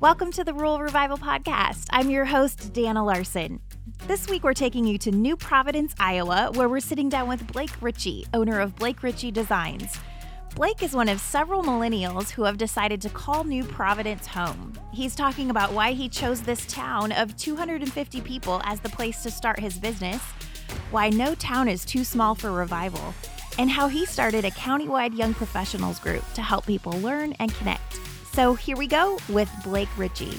Welcome to the Rural Revival Podcast. I'm your host, Dana Larson. This week, we're taking you to New Providence, Iowa, where we're sitting down with Blake Ritchie, owner of Blake Ritchie Designs. Blake is one of several millennials who have decided to call New Providence home. He's talking about why he chose this town of 250 people as the place to start his business, why no town is too small for revival, and how he started a countywide young professionals group to help people learn and connect. So here we go with Blake Ritchie.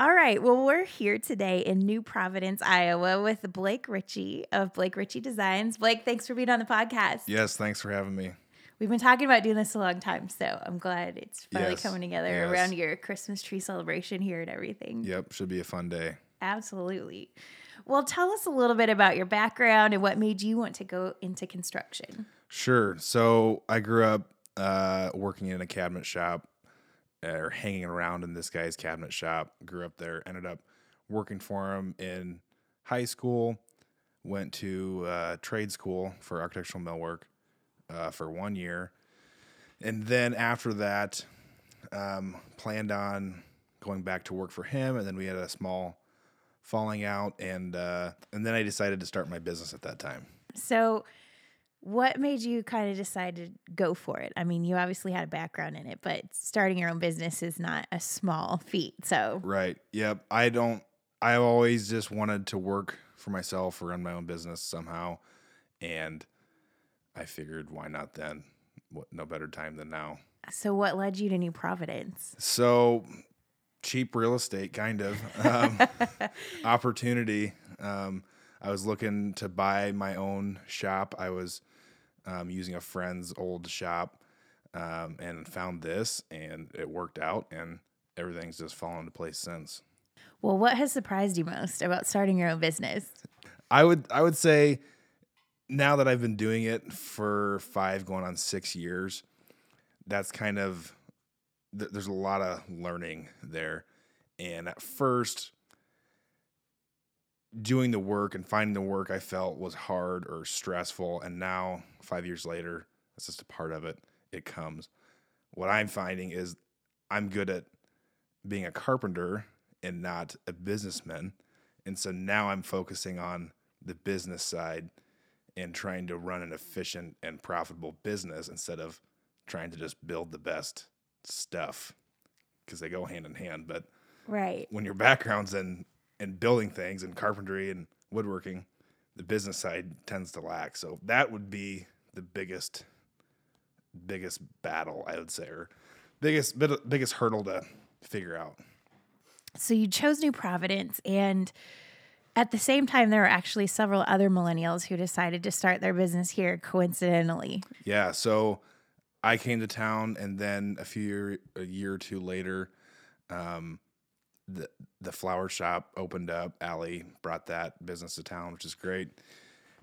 All right. Well, we're here today in New Providence, Iowa, with Blake Ritchie of Blake Ritchie Designs. Blake, thanks for being on the podcast. Yes, thanks for having me. We've been talking about doing this a long time, so I'm glad it's finally Yes, coming together yes. around your Christmas tree celebration here and everything. Yep, should be a fun day. Absolutely. Well, tell us a little bit about your background and what made you want to go into construction. Sure. So I grew up uh, working in a cabinet shop or hanging around in this guy's cabinet shop. Grew up there, ended up working for him in high school, went to uh, trade school for architectural millwork uh, for one year. And then after that, um, planned on going back to work for him. And then we had a small falling out. And, uh, and then I decided to start my business at that time. So, what made you kind of decide to go for it? I mean, you obviously had a background in it, but starting your own business is not a small feat. So, Right. Yep. I don't. I've always just wanted to work for myself or run my own business somehow, and I figured why not then? What no better time than now. so what led you to New Providence? So cheap real estate, kind of um, opportunity. Um, I was looking to buy my own shop. I was um, using a friend's old shop um, and found this, and it worked out, and everything's just fallen into place since. Well, what has surprised you most about starting your own business? I would I would say now that I've been doing it for five, going on six years, that's kind of th- there's a lot of learning there. And at first, doing the work and finding the work I felt was hard or stressful, and now five years later, that's just a part of it. It comes. What I'm finding is I'm good at being a carpenter and not a businessman. And so now I'm focusing on the business side and trying to run an efficient and profitable business instead of trying to just build the best stuff because they go hand in hand. But Right. when your background's in, in building things and carpentry and woodworking, the business side tends to lack. So that would be the biggest, biggest battle, I would say, or biggest, bit- biggest hurdle to figure out. So you chose New Providence, and at the same time, there were actually several other millennials who decided to start their business here coincidentally. Yeah, so I came to town, and then a few year, a year or two later, um, the the flower shop opened up. Allie brought that business to town, which is great.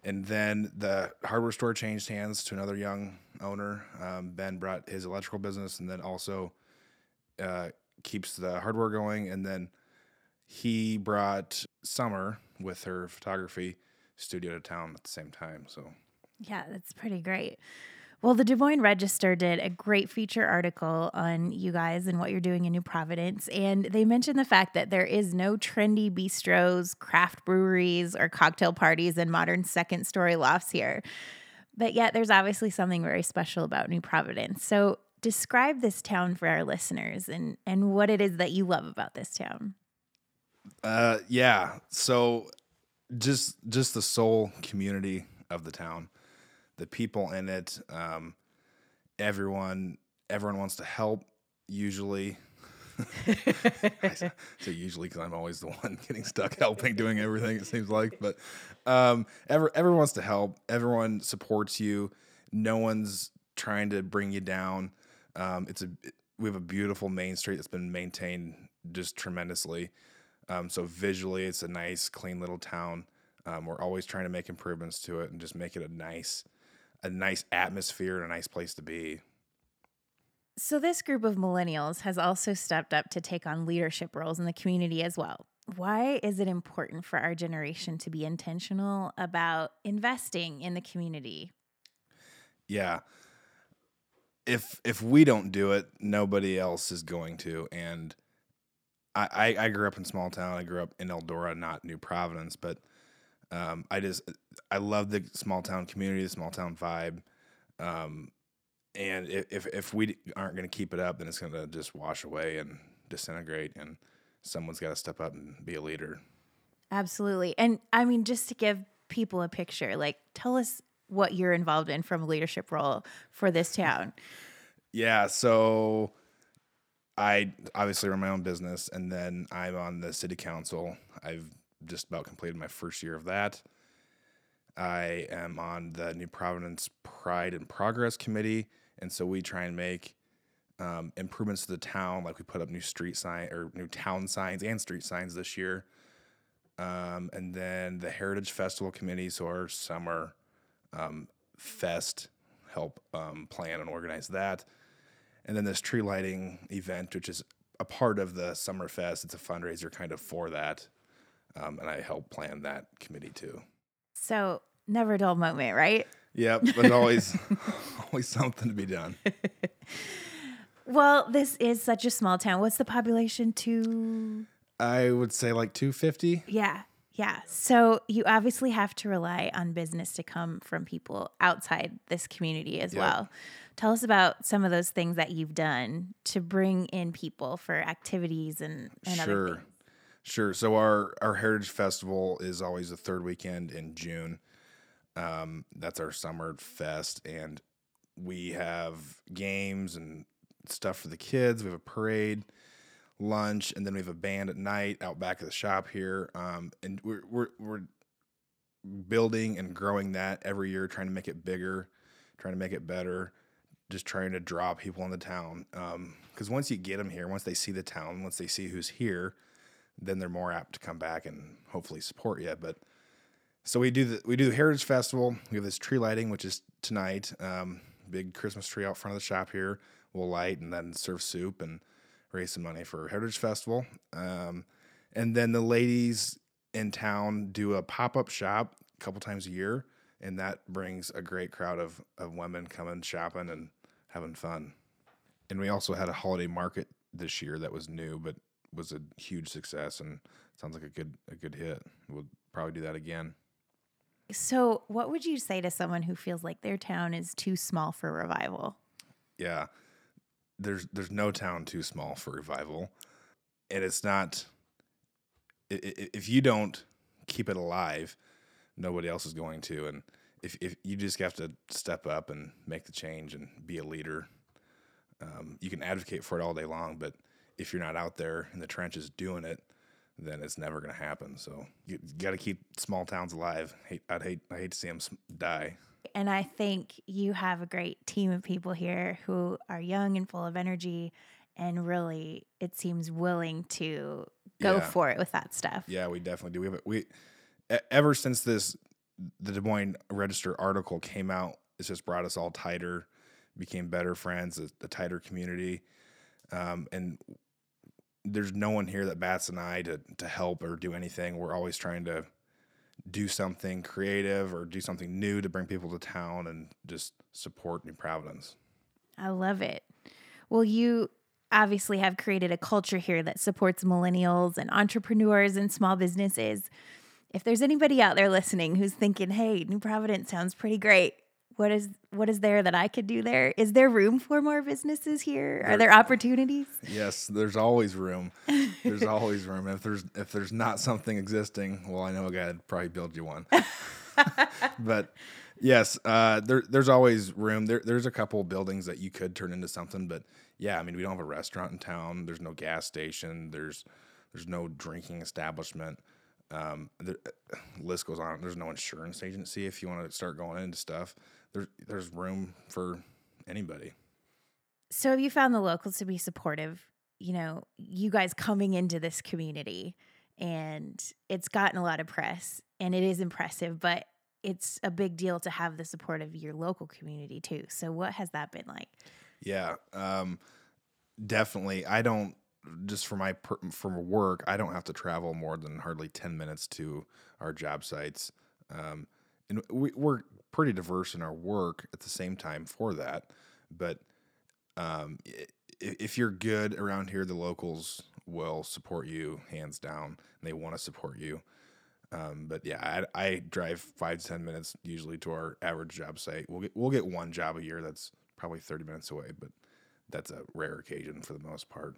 And then the hardware store changed hands to another young owner. Um, ben brought his electrical business, and then also uh, keeps the hardware going. And then he brought Summer with her photography studio to town at the same time. So Yeah, that's pretty great. Well, the Des Moines Register did a great feature article on you guys and what you're doing in New Providence. And they mentioned the fact that there is no trendy bistros, craft breweries, or cocktail parties in modern second story lofts here. But yet, there's obviously something very special about New Providence. So, describe this town for our listeners and, and what it is that you love about this town. Uh, yeah. So just just the soul community of the town, the people in it, um, everyone everyone wants to help. Usually, say usually because I'm always the one getting stuck helping, doing everything. It seems like, but um, ever everyone wants to help. Everyone supports you. No one's trying to bring you down. Um, it's a we have a beautiful main street that's been maintained just tremendously. Um, so visually, it's a nice, clean little town. Um, we're always trying to make improvements to it and just make it a nice, a nice atmosphere and a nice place to be. So, this group of millennials has also stepped up to take on leadership roles in the community as well. Why is it important for our generation to be intentional about investing in the community? Yeah. If if we don't do it, nobody else is going to. And I, I, grew up in small town. I grew up in Eldora, not New Providence, but um, I just I love the small town community, the small town vibe. Um, and if if we aren't going to keep it up, then it's going to just wash away and disintegrate. And someone's got to step up and be a leader. Absolutely. And I mean, just to give people a picture, like tell us what you're involved in from a leadership role for this town. Yeah. So I obviously run my own business and then I'm on the city council. I've just about completed my first year of that. I am on the New Providence Pride and Progress Committee. And so we try and make um, improvements to the town, like we put up new street sign or new town signs and street signs this year. Um, and then the Heritage Festival Committee, so our summer um, fest, help um, plan and organize that. And then this tree lighting event, which is a part of the summer fest. It's a fundraiser kind of for that, um, and I help plan that committee too. So never a dull moment, right? Yep, but always, always something to be done. Well, this is such a small town. What's the population to? I would say like 250. Yeah. Yeah. So you obviously have to rely on business to come from people outside this community as Yep. well. Tell us about some of those things that you've done to bring in people for activities and, and other Sure. things. Sure. So our our Heritage Festival is always the third weekend in June. Um, that's our summer fest, and we have games and stuff for the kids. We have a parade, lunch, and then we have a band at night out back of the shop here. Um, and we're we're we're building and growing that every year, trying to make it bigger, trying to make it better, just trying to draw people in the town. Because once you get them here, once they see the town, once they see who's here, then they're more apt to come back and hopefully support you. But so we do the we do the Heritage Festival. We have this tree lighting, which is tonight. Um, big Christmas tree out front of the shop here. We'll light and then serve soup and raise some money for Heritage Festival. Um, and then the ladies in town do a pop up shop a couple times a year, and that brings a great crowd of of women coming shopping and having fun. And we also had a holiday market this year that was new, but was a huge success and sounds like a good a good hit. We'll probably do that again. So, what would you say to someone who feels like their town is too small for revival? Yeah. There's there's no town too small for revival. And it's not if you don't keep it alive, nobody else is going to and if, if you just have to step up and make the change and be a leader, um, you can advocate for it all day long, but if you're not out there in the trenches doing it, then it's never going to happen. So you, got to keep small towns alive. Hate, I'd hate I hate to see them die. And I think you have a great team of people here who are young and full of energy and really, it seems, willing to go Yeah. for it with that stuff. Yeah, we definitely do. We have a, we ever since this the Des Moines Register article came out, it's just brought us all tighter, became better friends, a, a tighter community, um, and there's no one here that bats an eye to to help or do anything. We're always trying to do something creative or do something new to bring people to town and just support New Providence. I love it. Well, you obviously have created a culture here that supports millennials and entrepreneurs and small businesses. If there's anybody out there listening who's thinking, "Hey, New Providence sounds pretty great. What is what is there that I could do there? Is there room for more businesses here? Are there opportunities?" Yes, there's always room. There's always room. If there's if there's not something existing, well, I know a guy would probably build you one. but yes, uh, there there's always room. There there's a couple buildings that you could turn into something, but yeah, I mean, we don't have a restaurant in town. There's no gas station. There's there's no drinking establishment. Um, the list goes on. There's no insurance agency if you want to start going into stuff. There's there's room for anybody. So have you found the locals to be supportive? You know, you guys coming into this community and it's gotten a lot of press and it is impressive, but it's a big deal to have the support of your local community too. So what has that been like? Yeah, um, definitely. I don't just for my per, from work. I don't have to travel more than hardly ten minutes to our job sites, um, and we, we're pretty diverse in our work at the same time for that. But um, if you're good around here, the locals will support you hands down. They want to support you. Um, but yeah, I, I drive five to ten minutes usually to our average job site. We'll get we'll get one job a year that's probably thirty minutes away, but that's a rare occasion for the most part.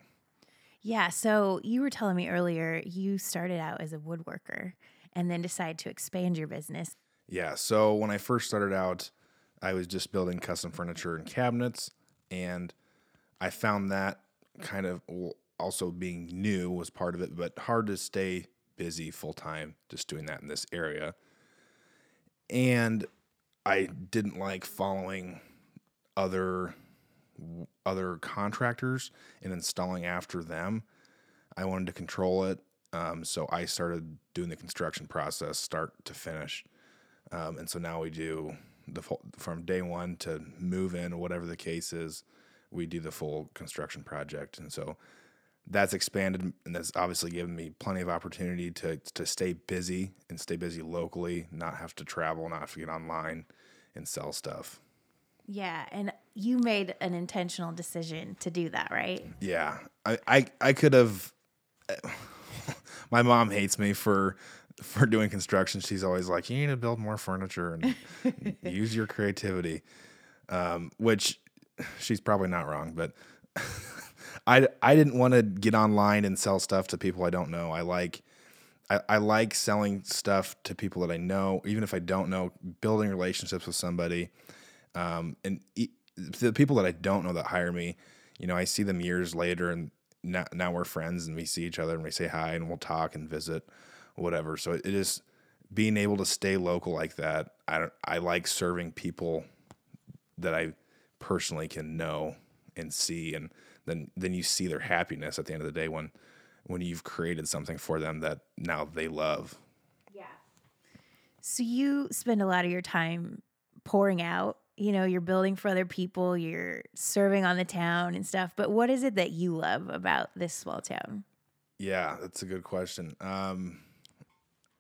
Yeah. So you were telling me earlier you started out as a woodworker and then decided to expand your business. Yeah. So when I first started out, I was just building custom furniture and cabinets, and I found that kind of also being new was part of it, but hard to stay busy full time just doing that in this area. And I didn't like following other other contractors and installing after them. I wanted to control it, um, so I started doing the construction process, start to finish. Um, and so now we do the full, from day one to move in, whatever the case is, we do the full construction project. And so that's expanded and that's obviously given me plenty of opportunity to, to stay busy and stay busy locally, not have to travel, not have to get online and sell stuff. Yeah. And you made an intentional decision to do that, right? Yeah. I, I, I could have, my mom hates me for, for doing construction. She's always like, you need to build more furniture and use your creativity. Um, which she's probably not wrong, but I, I didn't want to get online and sell stuff to people I don't know. I like, I, I like selling stuff to people that I know, even if I don't know, building relationships with somebody. Um, and e- the people that I don't know that hire me, you know, I see them years later and now, now we're friends and we see each other and we say hi and we'll talk and visit, whatever. So it is being able to stay local like that. I don't, I like serving people that I personally can know and see, and then then you see their happiness at the end of the day when when you've created something for them that now they love. Yeah. So you spend a lot of your time pouring out. You know, you're building for other people, you're serving on the town and stuff. But what is it that you love about this small town? Yeah, that's a good question. Um,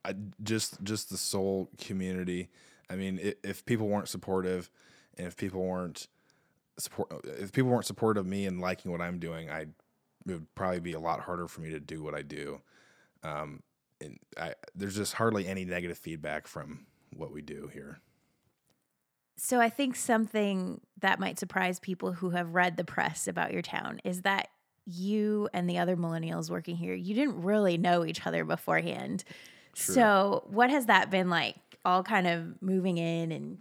I just just the soul community. I mean, if, if people weren't supportive, and if people weren't support, if people weren't supportive of me and liking what I'm doing, I it would probably be a lot harder for me to do what I do. Um, and I there's just hardly any negative feedback from what we do here. So I think something that might surprise people who have read the press about your town is that you and the other millennials working here, you didn't really know each other beforehand. So what has that been like? All kind of moving in and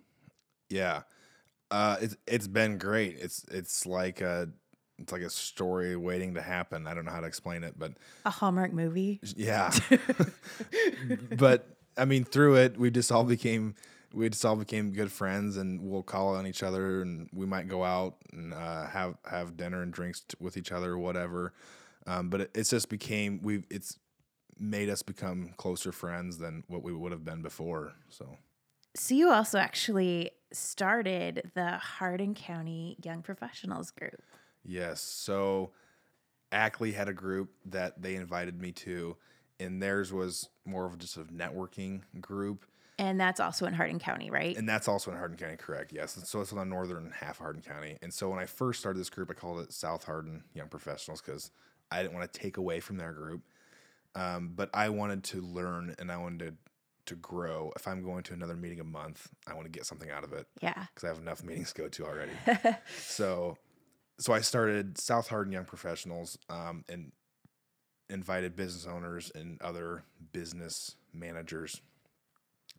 Yeah, uh, it's it's been great. It's it's like a it's like a story waiting to happen. I don't know how to explain it, but a Hallmark movie. Yeah. but I mean, through it, we just all became we just all became good friends, and we'll call on each other, and we might go out and uh, have have dinner and drinks t- with each other, or whatever. Um, but it, it's just became we it's made us become closer friends than what we would have been before. So So you also actually started the Hardin County Young Professionals Group. yes, so Ackley had a group that they invited me to, and theirs was more of just a networking group. And that's also in Hardin County, right? And that's also in Hardin County, correct? Yes. And so it's on the northern half of Hardin County. And so when I first started this group, I called it South Hardin Young Professionals because I didn't want to take away from their group. Um, but I wanted to learn and I wanted to, to grow. If I'm going to another meeting a month, I want to get something out of it yeah. because I have enough meetings to go to already. so, so I started South Hardin Young Professionals um, and invited business owners and other business managers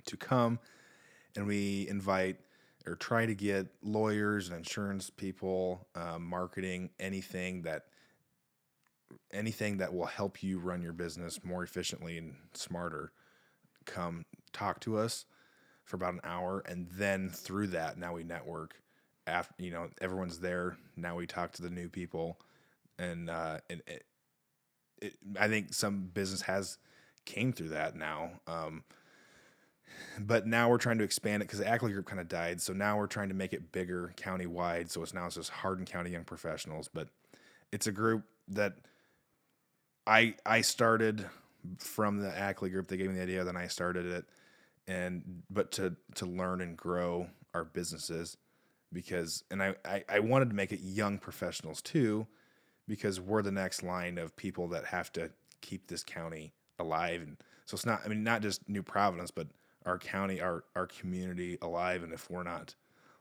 to come, and we invite or try to get lawyers and insurance people, um, marketing, anything that anything that will help you run your business more efficiently and smarter. Come talk to us for about an hour, and then through that, now we network. After you know everyone's there, now we talk to the new people, and uh, and it, it, I think some business has came through that now. Um, but now we're trying to expand it because the Ackley group kind of died. So now we're trying to make it bigger county wide. So it's now it's just Hardin County Young Professionals, but it's a group that I I started from the Ackley group. They gave me the idea, then I started it, and but to to learn and grow our businesses because and I, I, I wanted to make it young professionals too because we're the next line of people that have to keep this county alive and so it's not I mean not just New Providence but our county our our community alive and if we're not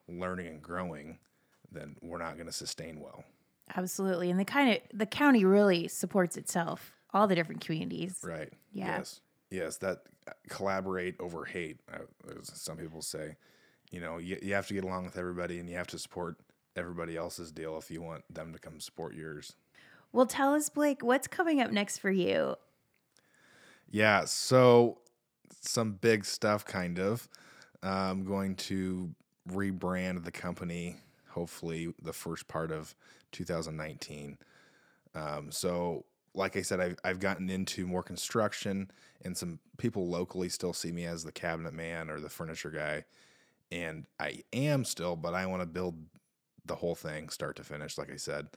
learning and growing then we're not going to sustain well. Absolutely. And the kind of the county really supports itself, all the different communities. Right. Yeah. Yes. Yes, that uh, collaborate over hate uh, as some people say. You know, you, you have to get along with everybody and you have to support everybody else's deal if you want them to come support yours. Well, tell us, Blake, what's coming up next for you? Yeah, so some big stuff, kind of. I'm going to rebrand the company, hopefully, the first part of 2019. Um, so, like I said, I've, I've gotten into more construction, and some people locally still see me as the cabinet man or the furniture guy. And I am still, but I want to build the whole thing start to finish, like I said.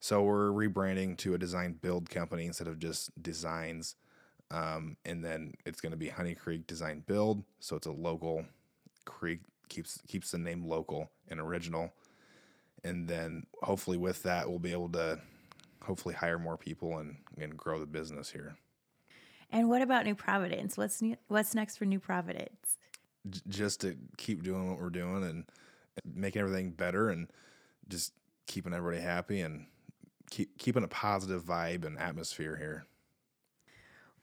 So we're rebranding to a design build company instead of just designs. Um, and then it's going to be Honey Creek Design Build. So it's a local creek keeps keeps the name local and original. And then hopefully with that we'll be able to hopefully hire more people and, and grow the business here. And what about New Providence? What's new, what's next for New Providence? J- just to keep doing what we're doing and making everything better and just keeping everybody happy and keep keeping a positive vibe and atmosphere here.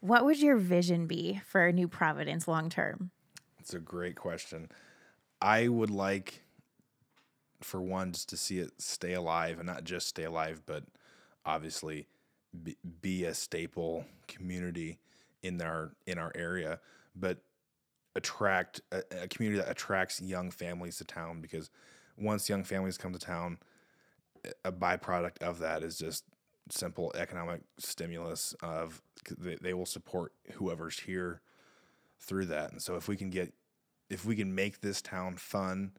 What would your vision be for New Providence long term? It's a great question. I would like for one just to see it stay alive and not just stay alive but obviously be, be a staple community in our in our area but attract a, a community that attracts young families to town because once young families come to town a byproduct of that is just simple economic stimulus of they, they will support whoever's here through that. And so if we can get if we can make this town fun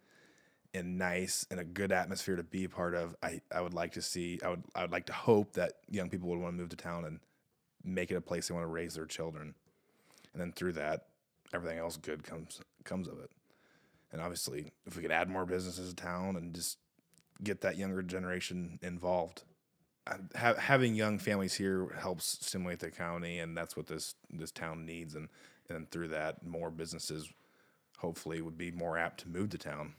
and nice and a good atmosphere to be a part of, I, I would like to see I would I would like to hope that young people would want to move to town and make it a place they want to raise their children. And then through that, everything else good comes comes of it. And obviously, if we could add more businesses to town and just get that younger generation involved, uh, ha- having young families here helps stimulate the county, and that's what this this town needs. And and through that, more businesses hopefully would be more apt to move to town.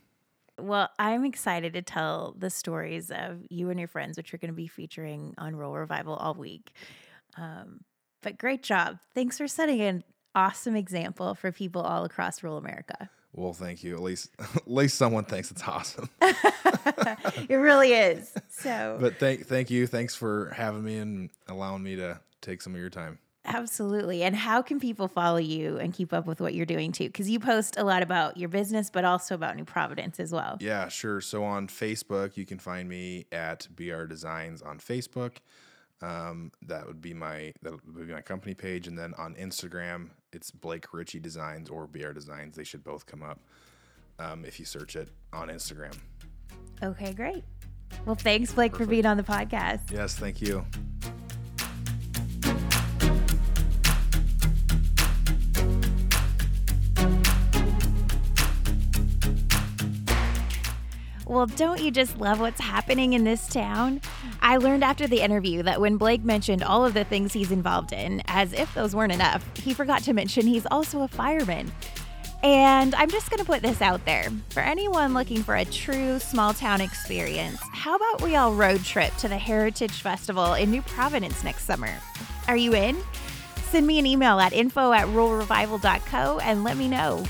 Well, I'm excited to tell the stories of you and your friends, which we're going to be featuring on Rural Revival all week. Um, but great job. Thanks for setting an awesome example for people all across rural America. Well, thank you. At least, at least someone thinks it's awesome. it really is. So, but thank, thank you. Thanks for having me and allowing me to take some of your time. Absolutely. And how can people follow you and keep up with what you're doing too? Because you post a lot about your business, but also about New Providence as well. Yeah, sure. So on Facebook, you can find me at BR Designs on Facebook. Um, that would be my that would be my company page, and then on Instagram, it's Blake Ritchie Designs or BR Designs. They should both come up um, if you search it on Instagram. Okay, great. Well, thanks, Blake, Perfect. for being on the podcast. Yes, thank you. Well, don't you just love what's happening in this town? I learned after the interview that when Blake mentioned all of the things he's involved in, as if those weren't enough, he forgot to mention he's also a fireman. And I'm just going to put this out there. For anyone looking for a true small town experience, how about we all road trip to the Heritage Festival in New Providence next summer? Are you in? Send me an email at info at ruralrevival.co and let me know.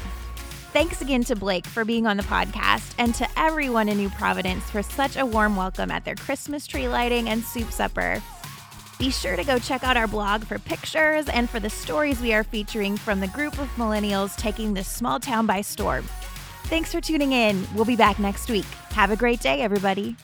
Thanks again to Blake for being on the podcast and to everyone in New Providence for such a warm welcome at their Christmas tree lighting and soup supper. Be sure to go check out our blog for pictures and for the stories we are featuring from the group of millennials taking this small town by storm. Thanks for tuning in. We'll be back next week. Have a great day, everybody.